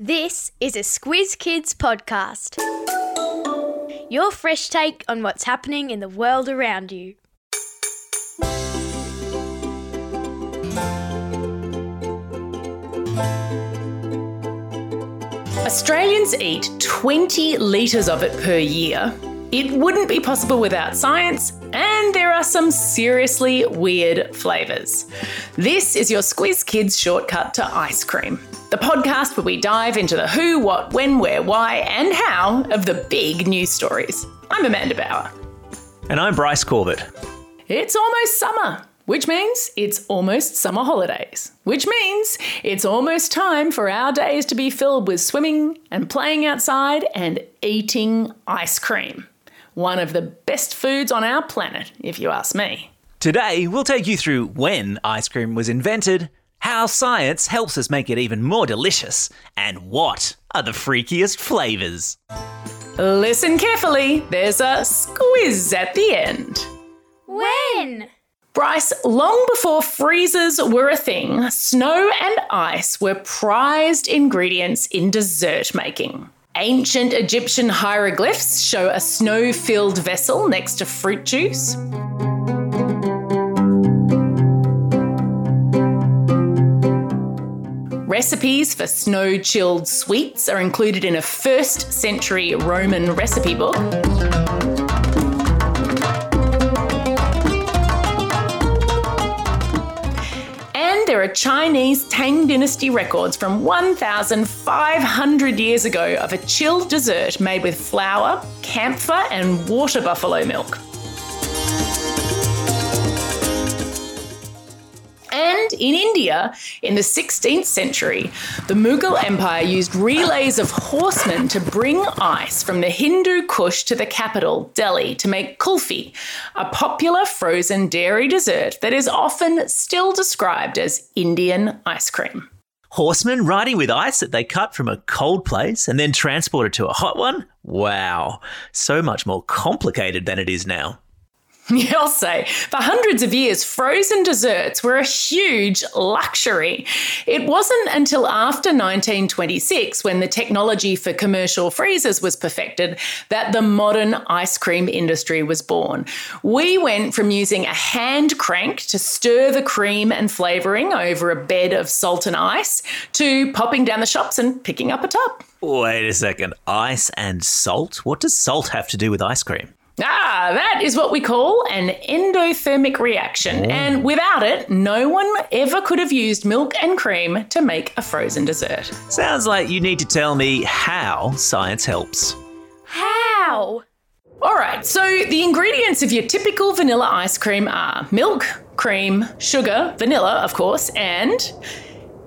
This is a Squiz Kids podcast. Your fresh take on what's happening in the world around you. Australians eat 20 litres of it per year. It wouldn't be possible without science, and there are some seriously weird flavours. This is your Squiz Kids shortcut to ice cream the podcast where we dive into the who, what, when, where, why, and how of the big news stories. I'm Amanda Bauer. And I'm Bryce Corbett. It's almost summer, which means it's almost summer holidays, which means it's almost time for our days to be filled with swimming and playing outside and eating ice cream. One of the best foods on our planet, if you ask me. Today, we'll take you through when ice cream was invented, how science helps us make it even more delicious, and what are the freakiest flavours. Listen carefully, there's a squiz at the end. When? Bryce, long before freezers were a thing, snow and ice were prized ingredients in dessert making. Ancient Egyptian hieroglyphs show a snow filled vessel next to fruit juice. Recipes for snow chilled sweets are included in a first century Roman recipe book. Are Chinese Tang Dynasty records from 1,500 years ago of a chilled dessert made with flour, camphor, and water buffalo milk. And in India, in the 16th century, the Mughal Empire used relays of horsemen to bring ice from the Hindu Kush to the capital, Delhi, to make kulfi, a popular frozen dairy dessert that is often still described as Indian ice cream. Horsemen riding with ice that they cut from a cold place and then transported to a hot one? Wow, so much more complicated than it is now. I'll say. For hundreds of years, frozen desserts were a huge luxury. It wasn't until after 1926, when the technology for commercial freezers was perfected, that the modern ice cream industry was born. We went from using a hand crank to stir the cream and flavouring over a bed of salt and ice to popping down the shops and picking up a tub. Wait a second. Ice and salt? What does salt have to do with ice cream? Ah, that is what we call an endothermic reaction. And without it, no one ever could have used milk and cream to make a frozen dessert. Sounds like you need to tell me how science helps. How? All right, so the ingredients of your typical vanilla ice cream are milk, cream, sugar, vanilla, of course, and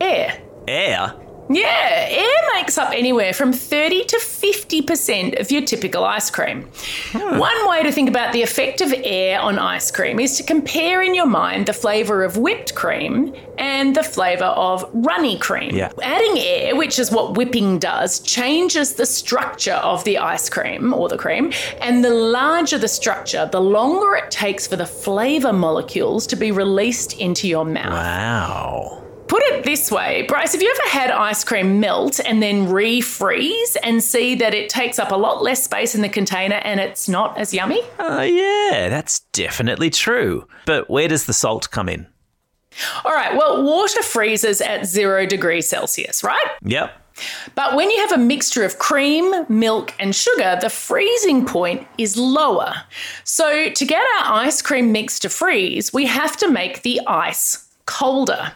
air. Air? Yeah, air makes up anywhere from 30 to 50% of your typical ice cream. Hmm. One way to think about the effect of air on ice cream is to compare in your mind the flavour of whipped cream and the flavour of runny cream. Yeah. Adding air, which is what whipping does, changes the structure of the ice cream or the cream, and the larger the structure, the longer it takes for the flavour molecules to be released into your mouth. Wow. Put it this way, Bryce, have you ever had ice cream melt and then refreeze and see that it takes up a lot less space in the container and it's not as yummy? Oh, yeah, that's definitely true. But where does the salt come in? All right, well, water freezes at zero degrees Celsius, right? Yep. But when you have a mixture of cream, milk, and sugar, the freezing point is lower. So to get our ice cream mix to freeze, we have to make the ice colder.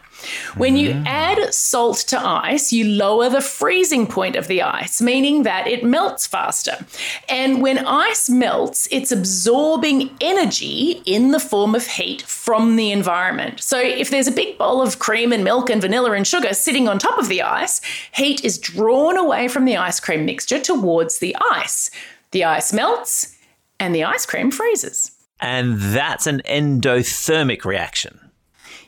When you mm. add salt to ice, you lower the freezing point of the ice, meaning that it melts faster. And when ice melts, it's absorbing energy in the form of heat from the environment. So if there's a big bowl of cream and milk and vanilla and sugar sitting on top of the ice, heat is drawn away from the ice cream mixture towards the ice. The ice melts and the ice cream freezes. And that's an endothermic reaction.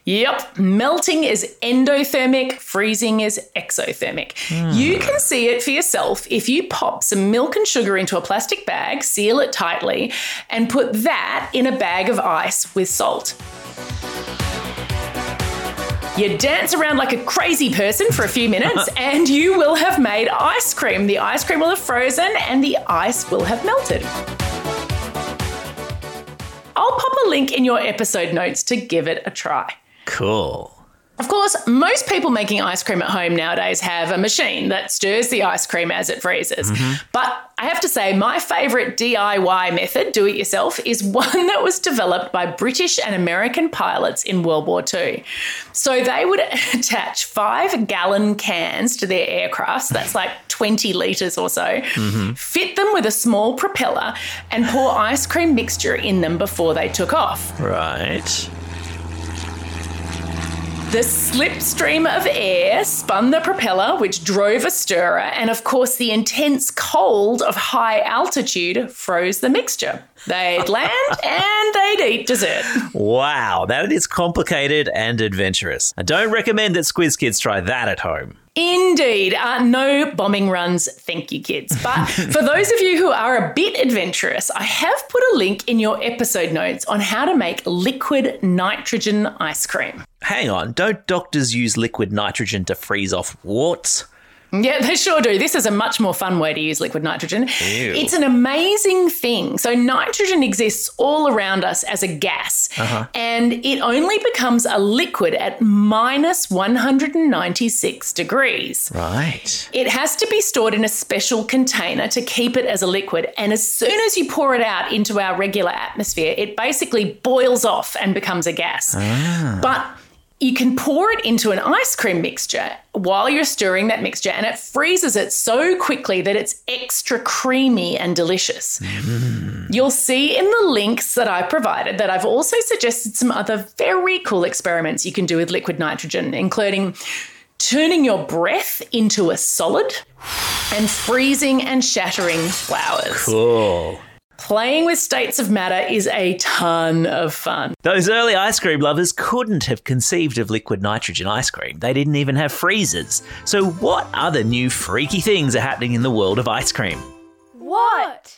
Yep, melting is endothermic, freezing is exothermic. You hmm. can see it for yourself if you pop some milk and sugar into a plastic bag, seal it tightly, and put that in a bag of ice with salt. You dance around like a crazy person for a few minutes, and you will have made ice cream. The ice cream will have frozen, and the ice will have melted. Link in your episode notes to give it a try. Cool. Of course, most people making ice cream at home nowadays have a machine that stirs the ice cream as it freezes. Mm-hmm. But I have to say, my favourite DIY method, do it yourself, is one that was developed by British and American pilots in World War II. So they would attach five gallon cans to their aircrafts, that's like 20 litres or so, mm-hmm. fit them with a small propeller, and pour ice cream mixture in them before they took off. Right. The slipstream of air spun the propeller, which drove a stirrer, and of course, the intense cold of high altitude froze the mixture. They'd land and they'd eat dessert. Wow, that is complicated and adventurous. I don't recommend that Squiz Kids try that at home. Indeed, uh, no bombing runs, thank you, kids. But for those of you who are a bit adventurous, I have put a link in your episode notes on how to make liquid nitrogen ice cream. Hang on, don't doctors use liquid nitrogen to freeze off warts? Yeah, they sure do. This is a much more fun way to use liquid nitrogen. Ew. It's an amazing thing. So, nitrogen exists all around us as a gas, uh-huh. and it only becomes a liquid at minus 196 degrees. Right. It has to be stored in a special container to keep it as a liquid. And as soon as you pour it out into our regular atmosphere, it basically boils off and becomes a gas. Ah. But you can pour it into an ice cream mixture while you're stirring that mixture, and it freezes it so quickly that it's extra creamy and delicious. Mm. You'll see in the links that I provided that I've also suggested some other very cool experiments you can do with liquid nitrogen, including turning your breath into a solid and freezing and shattering flowers. Cool. Playing with states of matter is a ton of fun. Those early ice cream lovers couldn't have conceived of liquid nitrogen ice cream. They didn't even have freezers. So, what other new freaky things are happening in the world of ice cream? What?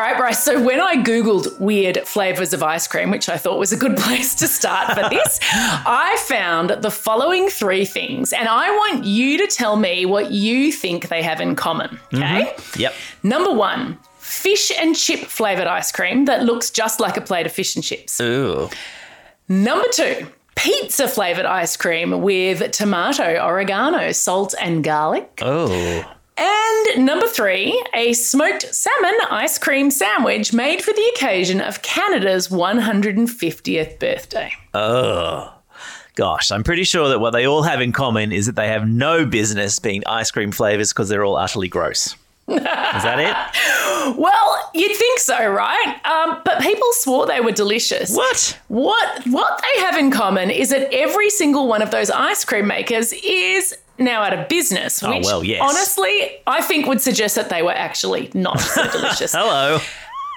All right, Bryce. So when I Googled weird flavors of ice cream, which I thought was a good place to start for this, I found the following three things. And I want you to tell me what you think they have in common. Mm-hmm. Okay. Yep. Number one, fish and chip flavored ice cream that looks just like a plate of fish and chips. Ooh. Number two, pizza flavored ice cream with tomato, oregano, salt, and garlic. Oh. And number three, a smoked salmon ice cream sandwich made for the occasion of Canada's 150th birthday. Oh. Gosh, I'm pretty sure that what they all have in common is that they have no business being ice cream flavors because they're all utterly gross. is that it? Well, you'd think so, right? Um, but people swore they were delicious. What? What what they have in common is that every single one of those ice cream makers is now out of business. Oh, well, yes. honestly, I think would suggest that they were actually not so delicious. Hello.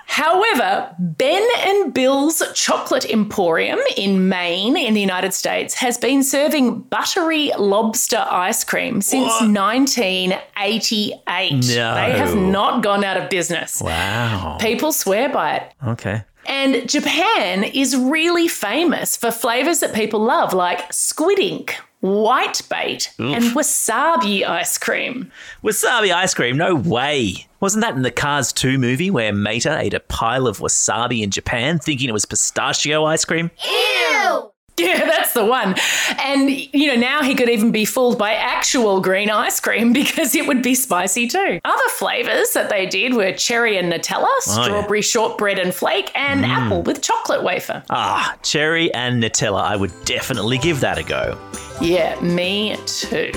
However, Ben and Bill's Chocolate Emporium in Maine, in the United States, has been serving buttery lobster ice cream since 1988. No. They have not gone out of business. Wow. People swear by it. Okay. And Japan is really famous for flavors that people love, like squid ink, white bait, and wasabi ice cream. Wasabi ice cream? No way. Wasn't that in the Cars 2 movie where Mater ate a pile of wasabi in Japan thinking it was pistachio ice cream? Ew! Yeah, that's the one. And, you know, now he could even be fooled by actual green ice cream because it would be spicy too. Other flavors that they did were cherry and Nutella, yeah. strawberry shortbread and flake, and apple with chocolate wafer. Ah, cherry and Nutella. I would definitely give that a go. Yeah, me too.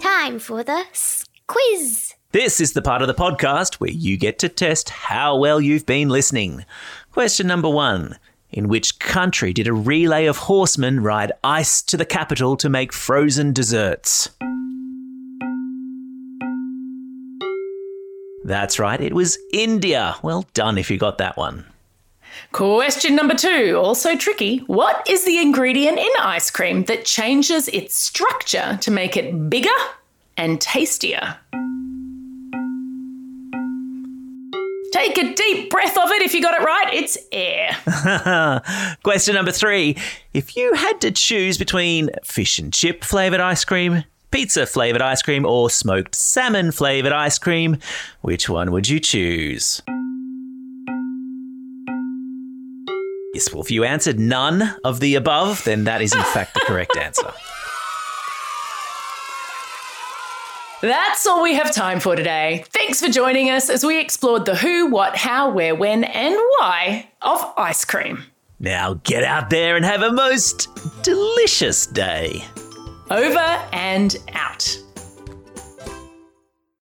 Time for the quiz. This is the part of the podcast where you get to test how well you've been listening. Question number one In which country did a relay of horsemen ride ice to the capital to make frozen desserts? That's right, it was India. Well done if you got that one. Question number two, also tricky. What is the ingredient in ice cream that changes its structure to make it bigger and tastier? Take a deep breath of it if you got it right. It's air. Question number three. If you had to choose between fish and chip flavoured ice cream, pizza flavoured ice cream, or smoked salmon flavoured ice cream, which one would you choose? Yes, well, if you answered none of the above, then that is in fact the correct answer. That's all we have time for today. Thanks for joining us as we explored the who, what, how, where, when, and why of ice cream. Now get out there and have a most delicious day. Over and out.